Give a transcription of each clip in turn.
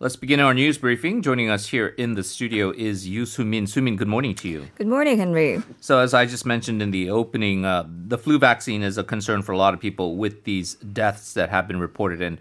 Let's begin our news briefing. Joining us here in the studio is Yu Sumin. Sumin, good morning to you. Good morning, Henry. So, as I just mentioned in the opening, uh, the flu vaccine is a concern for a lot of people with these deaths that have been reported. And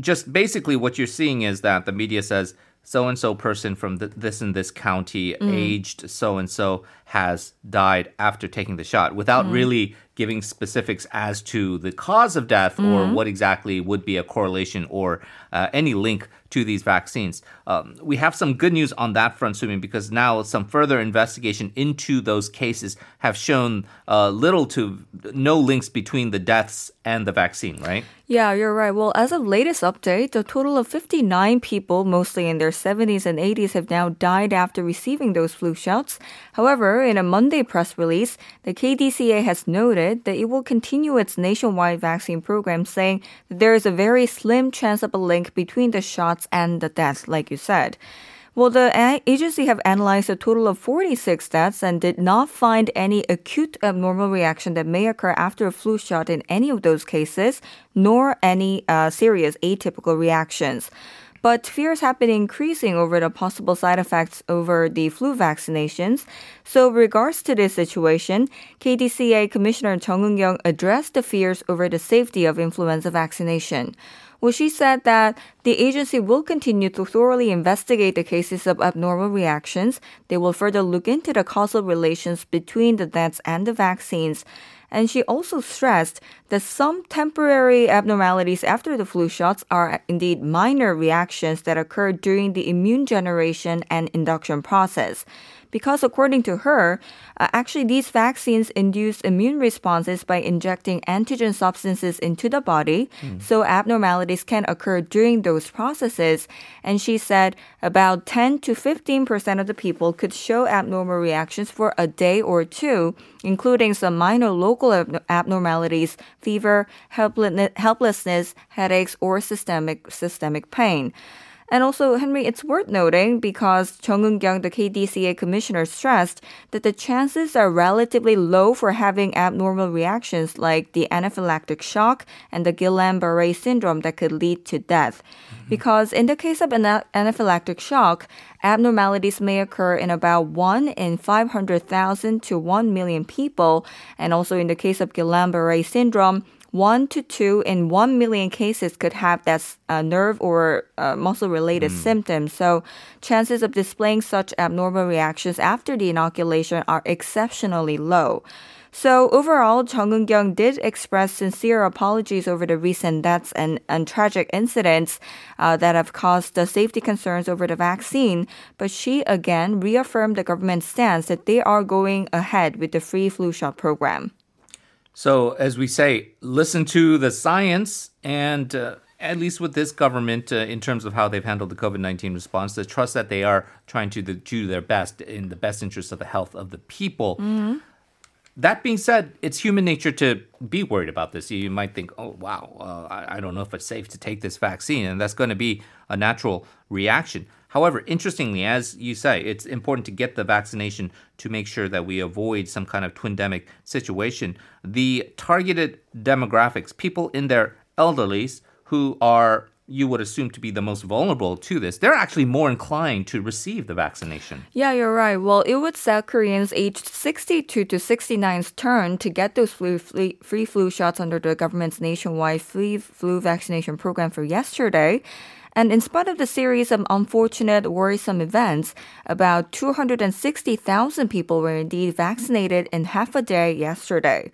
just basically, what you're seeing is that the media says so and so person from th- this and this county, Mm. aged so and so, has died after taking the shot without Mm. really giving specifics as to the cause of death or Mm. what exactly would be a correlation or uh, any link to these vaccines. Um, we have some good news on that front, Sumin, because now some further investigation into those cases have shown uh, little to no links between the deaths and the vaccine, right? Yeah, you're right. Well, as of latest update, a total of 59 people, mostly in their 70s and 80s, have now died after receiving those flu shots. However, in a Monday press release, the KDCA has noted that it will continue its nationwide vaccine program, saying that there is a very slim chance of a link between the shots and the deaths, like you said. Well, the agency have analyzed a total of 46 deaths and did not find any acute abnormal reaction that may occur after a flu shot in any of those cases, nor any uh, serious atypical reactions. But fears have been increasing over the possible side effects over the flu vaccinations. So, regards to this situation, KDCA Commissioner Chung Eun-kyung addressed the fears over the safety of influenza vaccination. Well, she said that the agency will continue to thoroughly investigate the cases of abnormal reactions. They will further look into the causal relations between the deaths and the vaccines. And she also stressed that some temporary abnormalities after the flu shots are indeed minor reactions that occur during the immune generation and induction process. Because according to her, uh, actually these vaccines induce immune responses by injecting antigen substances into the body, so abnormalities can occur during those processes. And she said about 10 to 15% of the people could show abnormal reactions for a day or two, including some minor local ab- abnormalities, fever, helplessness, headaches, or systemic systemic pain. And also, Henry, it's worth noting because Chung Eun-kyung, the KDCA commissioner, stressed that the chances are relatively low for having abnormal reactions like the anaphylactic shock and the Guillain-Barré syndrome that could lead to death. Mm-hmm. Because in the case of an anaphylactic shock, abnormalities may occur in about 1 in 500,000 to 1 million people. And also in the case of Guillain-Barré syndrome, one to two in one million cases could have that uh, nerve or uh, muscle related symptoms. So, chances of displaying such abnormal reactions after the inoculation are exceptionally low. So overall, Chung Eun-kyung did express sincere apologies over the recent deaths and, and tragic incidents uh, that have caused the safety concerns over the vaccine. But she again reaffirmed the government's stance that they are going ahead with the free flu shot program. So, as we say, listen to the science and uh, at least with this government, uh, in terms of how they've handled the COVID 19 response, to trust that they are trying to the, do their best in the best interest of the health of the people. That being said, it's human nature to be worried about this. You might think, oh, wow, uh, I, I don't know if it's safe to take this vaccine. And that's going to be a natural reaction. However, interestingly, as you say, it's important to get the vaccination to make sure that we avoid some kind of twindemic situation. The targeted demographics, people in their elderlies who are you would assume to be the most vulnerable to this, they're actually more inclined to receive the vaccination. Yeah, you're right. Well, it was South Koreans aged 62 to 69's turn to get those flu, free flu shots under the government's nationwide free flu vaccination program for yesterday. And in spite of the series of unfortunate, worrisome events, about 260,000 people were indeed vaccinated in half a day yesterday.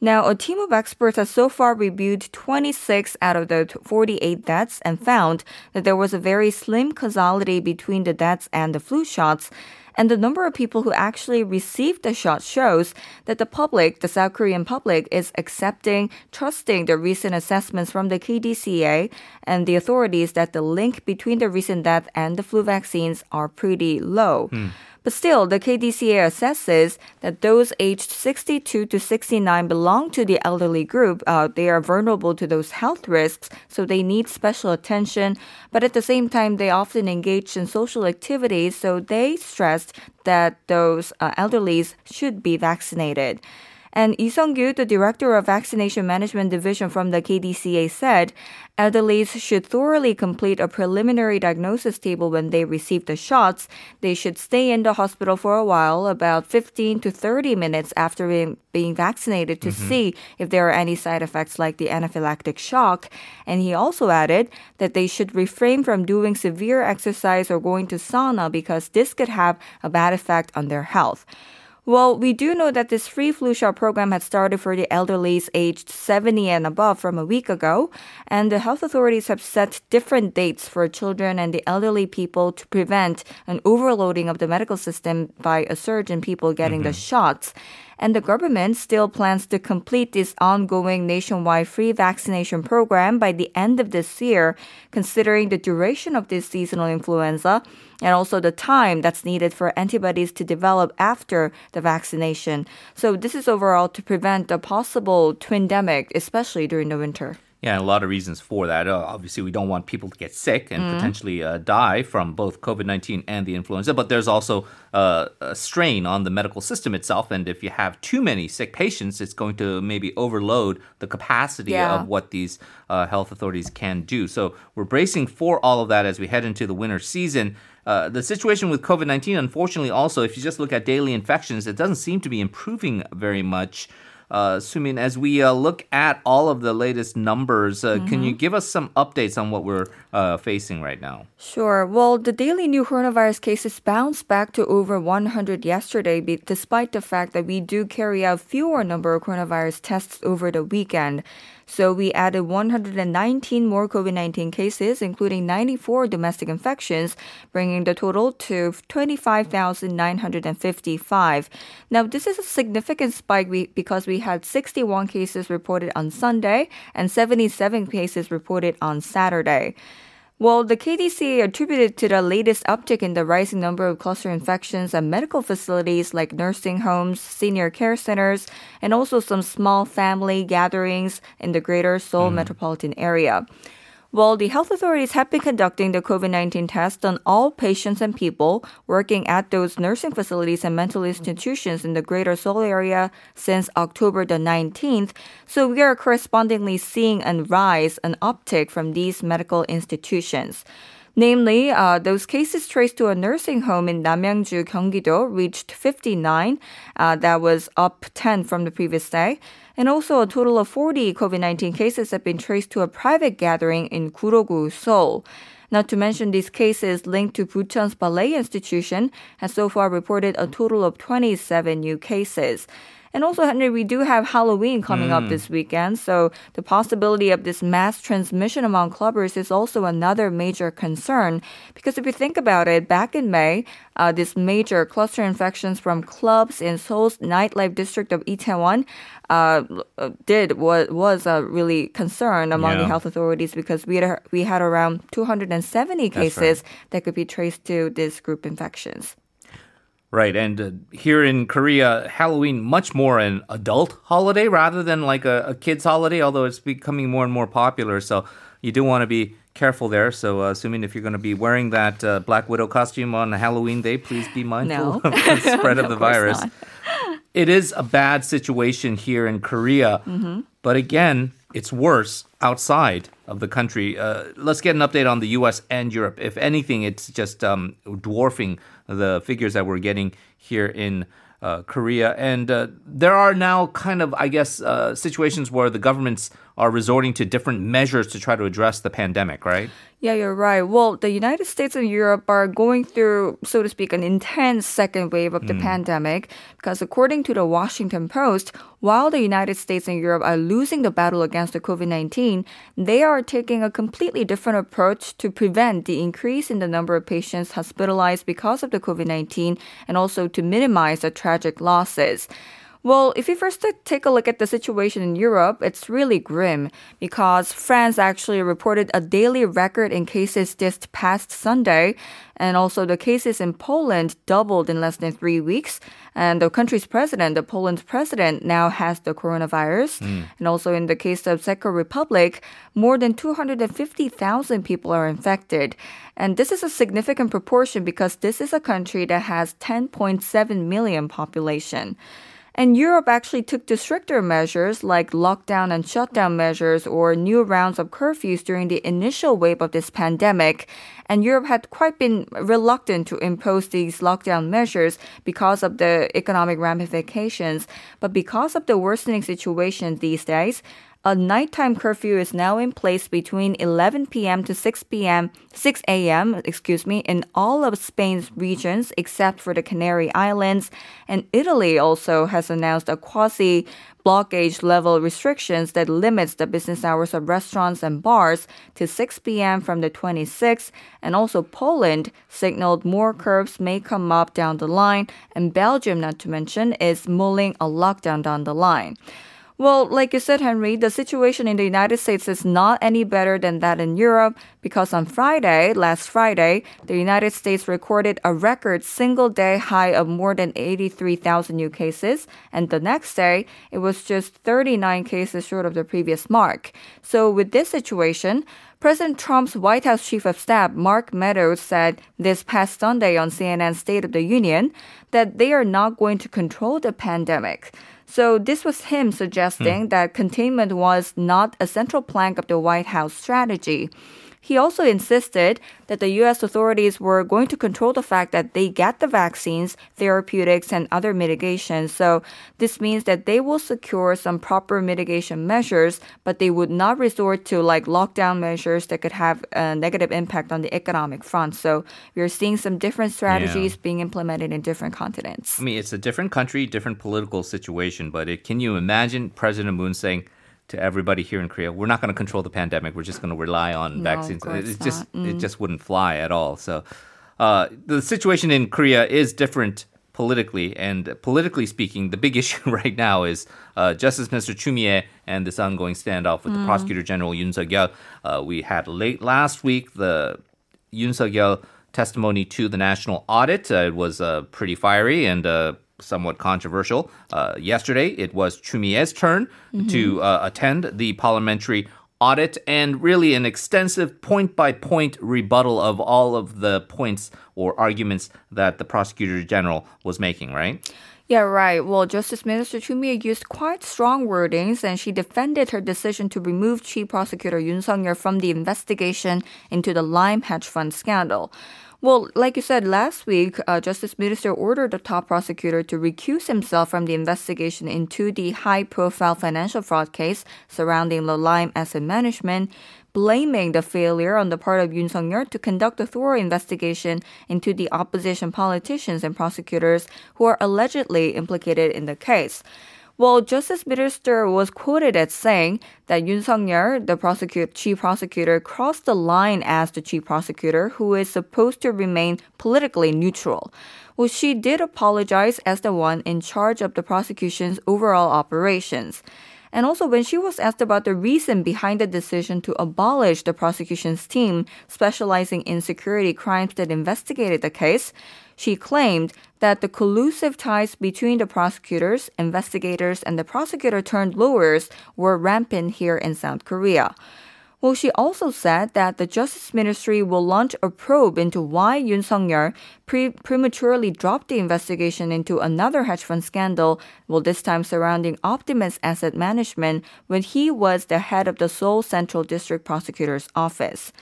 Now, a team of experts has so far reviewed 26 out of the 48 deaths and found that there was a very slim causality between the deaths and the flu shots. And the number of people who actually received the shot shows that the public, the South Korean public, is accepting, trusting the recent assessments from the KDCA and the authorities that the link between the recent death and the flu vaccines are pretty low. Hmm. But still, the KDCA assesses that those aged 62 to 69 belong to the elderly group. Uh, they are vulnerable to those health risks, so they need special attention. But at the same time, they often engage in social activities, so they stressed that those uh, elderlies should be vaccinated. And Lee Sung-gyu, the director of vaccination management division from the KDCA said, elderly should thoroughly complete a preliminary diagnosis table when they receive the shots. They should stay in the hospital for a while, about 15 to 30 minutes after being, being vaccinated to mm-hmm. see if there are any side effects like the anaphylactic shock. And he also added that they should refrain from doing severe exercise or going to sauna because this could have a bad effect on their health. Well, we do know that this free flu shot program had started for the elderly aged 70 and above from a week ago, and the health authorities have set different dates for children and the elderly people to prevent an overloading of the medical system by a surge in people getting mm-hmm. the shots and the government still plans to complete this ongoing nationwide free vaccination program by the end of this year, considering the duration of this seasonal influenza and also the time that's needed for antibodies to develop after the vaccination. So this is overall to prevent a possible twindemic, especially during the winter. Yeah, a lot of reasons for that. Uh, obviously, we don't want people to get sick and mm. potentially uh, die from both COVID 19 and the influenza, but there's also uh, a strain on the medical system itself. And if you have too many sick patients, it's going to maybe overload the capacity yeah. of what these uh, health authorities can do. So we're bracing for all of that as we head into the winter season. Uh, the situation with COVID 19, unfortunately, also, if you just look at daily infections, it doesn't seem to be improving very much. Uh, Sumin, as we uh, look at all of the latest numbers, uh, mm-hmm. can you give us some updates on what we're uh, facing right now? Sure. Well, the daily new coronavirus cases bounced back to over 100 yesterday, despite the fact that we do carry out fewer number of coronavirus tests over the weekend. So we added 119 more COVID 19 cases, including 94 domestic infections, bringing the total to 25,955. Now, this is a significant spike because we had 61 cases reported on Sunday and 77 cases reported on Saturday. Well, the KDC attributed to the latest uptick in the rising number of cluster infections at medical facilities like nursing homes, senior care centers, and also some small family gatherings in the greater Seoul mm. metropolitan area. Well, the health authorities have been conducting the COVID 19 test on all patients and people working at those nursing facilities and mental institutions in the greater Seoul area since October the 19th. So we are correspondingly seeing a rise, an uptick from these medical institutions. Namely, uh, those cases traced to a nursing home in Namyangju, Gyeonggi-do reached 59. Uh, that was up 10 from the previous day. And also, a total of 40 COVID 19 cases have been traced to a private gathering in Gurogu, Seoul. Not to mention these cases linked to Bucheon's Ballet Institution has so far reported a total of 27 new cases. And also, Henry, we do have Halloween coming mm. up this weekend. So the possibility of this mass transmission among clubbers is also another major concern. Because if you think about it, back in May, uh, this major cluster infections from clubs in Seoul's nightlife district of Itaewon uh, did was was a really concern among yeah. the health authorities because we had we had around 270 cases right. that could be traced to this group infections. Right, and uh, here in Korea, Halloween much more an adult holiday rather than like a, a kids holiday. Although it's becoming more and more popular, so you do want to be careful there. So, uh, assuming if you're going to be wearing that uh, Black Widow costume on Halloween day, please be mindful no. of the spread of, of the virus. Not. It is a bad situation here in Korea, mm-hmm. but again, it's worse outside of the country. Uh, let's get an update on the U.S. and Europe. If anything, it's just um, dwarfing the figures that we're getting here in uh, Korea. And uh, there are now kind of, I guess, uh, situations where the governments are resorting to different measures to try to address the pandemic, right? Yeah, you're right. Well, the United States and Europe are going through, so to speak, an intense second wave of the mm. pandemic because, according to the Washington Post, while the United States and Europe are losing the battle against the COVID 19, they are taking a completely different approach to prevent the increase in the number of patients hospitalized because of the COVID 19 and also to minimize the tragic losses. Well, if you first take a look at the situation in Europe, it's really grim because France actually reported a daily record in cases this past Sunday. And also, the cases in Poland doubled in less than three weeks. And the country's president, the Poland's president, now has the coronavirus. Mm. And also, in the case of Czech Republic, more than 250,000 people are infected. And this is a significant proportion because this is a country that has 10.7 million population. And Europe actually took to stricter measures like lockdown and shutdown measures or new rounds of curfews during the initial wave of this pandemic. And Europe had quite been reluctant to impose these lockdown measures because of the economic ramifications. But because of the worsening situation these days, a nighttime curfew is now in place between 11 p.m. to 6 p.m. 6 a.m. excuse me in all of Spain's regions except for the Canary Islands and Italy also has announced a quasi blockage level restrictions that limits the business hours of restaurants and bars to 6 p.m. from the 26th and also Poland signaled more curbs may come up down the line and Belgium not to mention is mulling a lockdown down the line. Well, like you said, Henry, the situation in the United States is not any better than that in Europe because on Friday, last Friday, the United States recorded a record single day high of more than 83,000 new cases. And the next day, it was just 39 cases short of the previous mark. So with this situation, President Trump's White House Chief of Staff, Mark Meadows, said this past Sunday on CNN's State of the Union that they are not going to control the pandemic. So this was him suggesting mm. that containment was not a central plank of the White House strategy. He also insisted that the U.S. authorities were going to control the fact that they get the vaccines, therapeutics, and other mitigations. So this means that they will secure some proper mitigation measures, but they would not resort to like lockdown measures that could have a negative impact on the economic front. So we're seeing some different strategies yeah. being implemented in different continents. I mean, it's a different country, different political situation, but it, can you imagine President Moon saying, to everybody here in Korea, we're not going to control the pandemic. We're just going to rely on no, vaccines. It just mm. it just wouldn't fly at all. So uh, the situation in Korea is different politically, and politically speaking, the big issue right now is uh, Justice Minister Choo Mi-ae and this ongoing standoff with mm. the Prosecutor General Yoon Suk-yeol. Uh, we had late last week the Yoon Suk-yeol testimony to the national audit. Uh, it was uh, pretty fiery and uh, somewhat controversial. Uh, yesterday, it was Choo Mi-ae's turn mm-hmm. to uh, attend the parliamentary audit and really an extensive point by point rebuttal of all of the points or arguments that the prosecutor general was making, right? Yeah, right. Well, Justice Minister Choo Mi-ae used quite strong wordings and she defended her decision to remove Chief Prosecutor Yoon Suk-yeol from the investigation into the Lime hedge fund scandal. Well, like you said last week, uh, Justice Minister ordered the top prosecutor to recuse himself from the investigation into the high-profile financial fraud case surrounding the Lime Asset Management, blaming the failure on the part of Yoon Suk-yeol to conduct a thorough investigation into the opposition politicians and prosecutors who are allegedly implicated in the case. Well, Justice Minister was quoted as saying that Yoon Suk-yeol, the chief prosecutor, crossed the line as the chief prosecutor, who is supposed to remain politically neutral. Well, she did apologize as the one in charge of the prosecution's overall operations. And also, when she was asked about the reason behind the decision to abolish the prosecution's team specializing in security crimes that investigated the case, she claimed that the collusive ties between the prosecutors, investigators, and the prosecutor turned lawyers were rampant here in South Korea. Well, she also said that the Justice Ministry will launch a probe into why Yoon Suk-yeol pre- prematurely dropped the investigation into another hedge fund scandal, well, this time surrounding Optimus Asset Management when he was the head of the Seoul Central District Prosecutor's Office.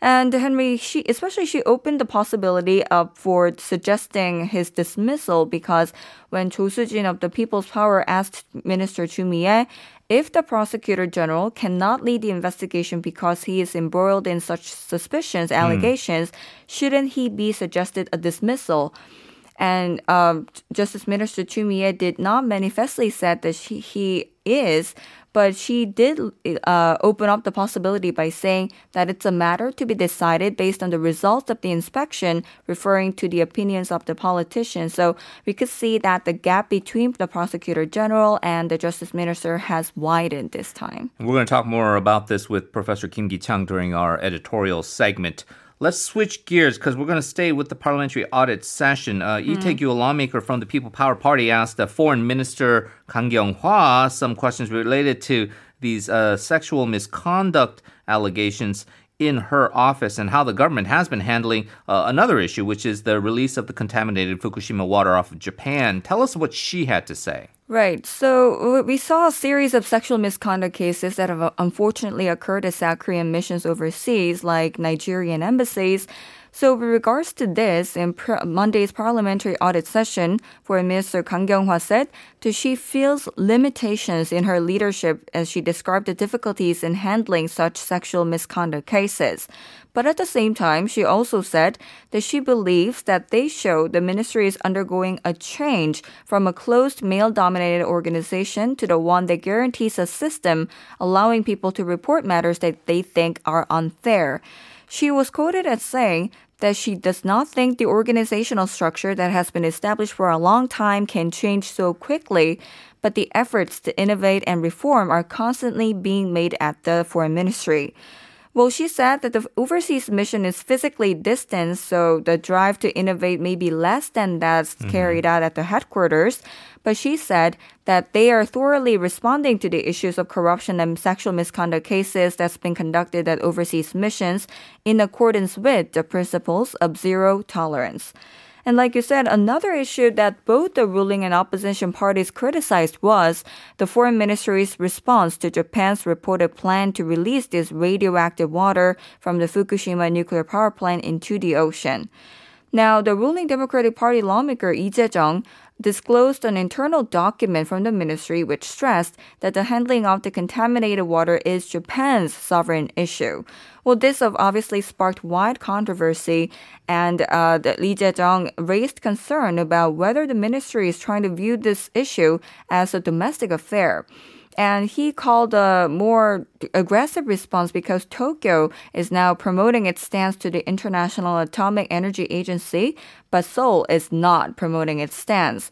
And Henry, she especially she opened the possibility of for suggesting his dismissal because when Cho Soo-jin of the People's Power asked Minister Choo Mi-ae if the prosecutor general cannot lead the investigation because he is embroiled in such suspicions, hmm. allegations, mm. shouldn't he be suggested a dismissal? And um, Justice Minister Choo Mi-ae did not manifestly said that she, he is, but she did uh, open up the possibility by saying that it's a matter to be decided based on the results of the inspection, referring to the opinions of the politicians. So we could see that the gap between the prosecutor general and the justice minister has widened this time. We're going to talk more about this with Professor Kim Gi Chang during our editorial segment. Let's switch gears because we're going to stay with the parliamentary audit session. Uh, mm. Lee a lawmaker from the People Power Party, asked the Foreign Minister Kang Kyung-hwa some questions related to these uh, sexual misconduct allegations in her office and how the government has been handling uh, another issue, which is the release of the contaminated Fukushima water off of Japan. Tell us what she had to say. Right. So we saw a series of sexual misconduct cases that have uh, unfortunately occurred at South Korean missions overseas, like Nigerian embassies. So, with regards to this, in Monday's parliamentary audit session, Foreign Minister Kang Kyung-hwa said that she feels limitations in her leadership as she described the difficulties in handling such sexual misconduct cases. But at the same time, she also said that she believes that they show the ministry is undergoing a change from a closed male dominated organization to the one that guarantees a system allowing people to report matters that they think are unfair. She was quoted as saying that she does not think the organizational structure that has been established for a long time can change so quickly, but the efforts to innovate and reform are constantly being made at the foreign ministry. Well, she said that the overseas mission is physically distant, so the drive to innovate may be less than that's mm-hmm. carried out at the headquarters. But she said that they are thoroughly responding to the issues of corruption and sexual misconduct cases that's been conducted at overseas missions in accordance with the principles of zero tolerance. And like you said, another issue that both the ruling and opposition parties criticized was the foreign ministry's response to Japan's reported plan to release this radioactive water from the Fukushima nuclear power plant into the ocean. Now, the ruling Democratic Party lawmaker Lee Jae-jung disclosed an internal document from the ministry which stressed that the handling of the contaminated water is Japan's sovereign issue. Well, this obviously sparked wide controversy, and uh, Lee Jae-jung raised concern about whether the ministry is trying to view this issue as a domestic affair. And he called a more aggressive response because Tokyo is now promoting its stance to the International Atomic Energy Agency, but Seoul is not promoting its stance.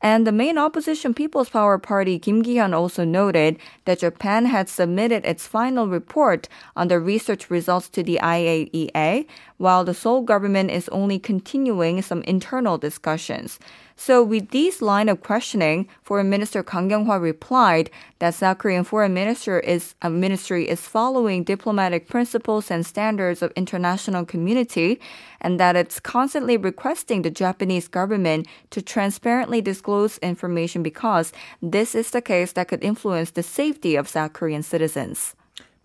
And the main opposition People's Power Party, Kim Gi-hyun, also noted that Japan had submitted its final report on the research results to the IAEA, while the Seoul government is only continuing some internal discussions. So with these line of questioning, Foreign Minister Kang Kyung-hwa replied that South Korean Foreign Minister is uh, ministry is following diplomatic principles and standards of international community and that it's constantly requesting the Japanese government to transparently disclose information because this is the case that could influence the safety of South Korean citizens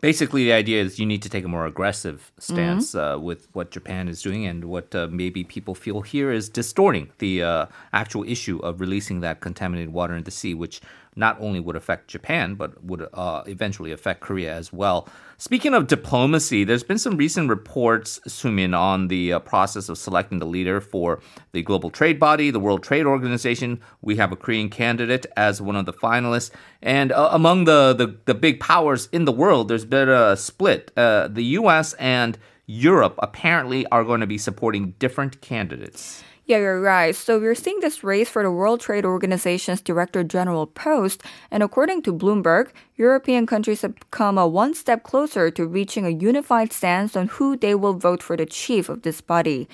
basically the idea is you need to take a more aggressive stance mm-hmm. uh, with what Japan is doing and what uh, maybe people feel here is distorting the uh, actual issue of releasing that contaminated water in the sea, which not only would affect Japan, but would uh, eventually affect Korea as well. Speaking of diplomacy, there's been some recent reports, Sumin, on the uh, process of selecting the leader for the global trade body, the World Trade Organization. We have a Korean candidate as one of the finalists. And uh, among the, the, the, big powers in the world, there's been a split. Uh, the U.S. and Europe apparently are going to be supporting different candidates. Yeah, you're right. So we're seeing this race for the World Trade Organization's Director General post, and according to Bloomberg, European countries have come a one step closer to reaching a unified stance on who they will vote for the chief of this body.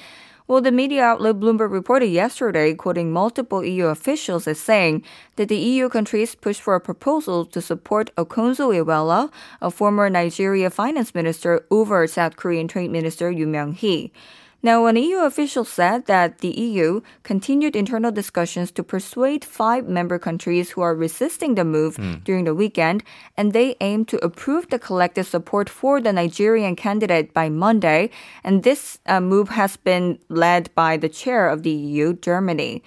Well, the media outlet Bloomberg reported yesterday, quoting multiple EU officials as saying that the EU countries pushed for a proposal to support Okonjo-Iweala, a former Nigeria finance minister, over South Korean Trade Minister Yu Myung-hee. Now, an EU official said that the EU continued internal discussions to persuade five member countries who are resisting the move mm. during the weekend, and they aim to approve the collective support for the Nigerian candidate by Monday. And this uh, move has been led by the chair of the EU, Germany.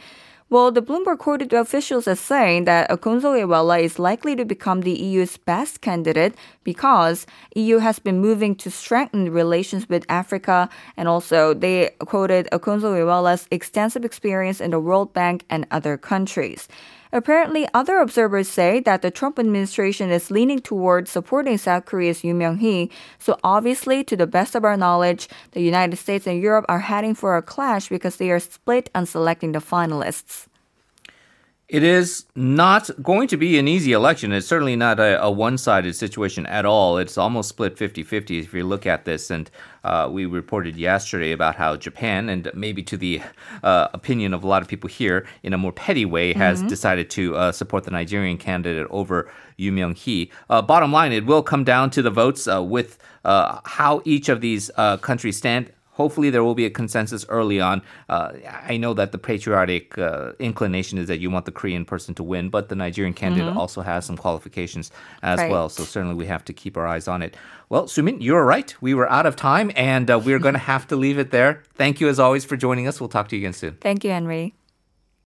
Well, the Bloomberg quoted officials as saying that Okonjo-Iweala is likely to become the EU's best candidate because EU has been moving to strengthen relations with Africa, and also they quoted Okonjo-Iweala's extensive experience in the World Bank and other countries. Apparently, other observers say that the Trump administration is leaning towards supporting South Korea's Yoon Myung-hee. So obviously, to the best of our knowledge, the United States and Europe are heading for a clash because they are split on selecting the finalists. It is not going to be an easy election. It's certainly not a, a one sided situation at all. It's almost split 50 50 if you look at this. And uh, we reported yesterday about how Japan, and maybe to the uh, opinion of a lot of people here in a more petty way, has mm-hmm. decided to uh, support the Nigerian candidate over Yu Myung hee. Uh, bottom line, it will come down to the votes uh, with uh, how each of these countries stand hopefully there will be a consensus early on. Uh, I know that the patriotic uh, inclination is that you want the Korean person to win, but the Nigerian candidate also has some qualifications as Right. well. So certainly we have to keep our eyes on it. Well, Sumin, you're right. We were out of time, and uh, we're going to have to leave it there. Thank you as always for joining us. We'll talk to you again soon. Thank you, Henry.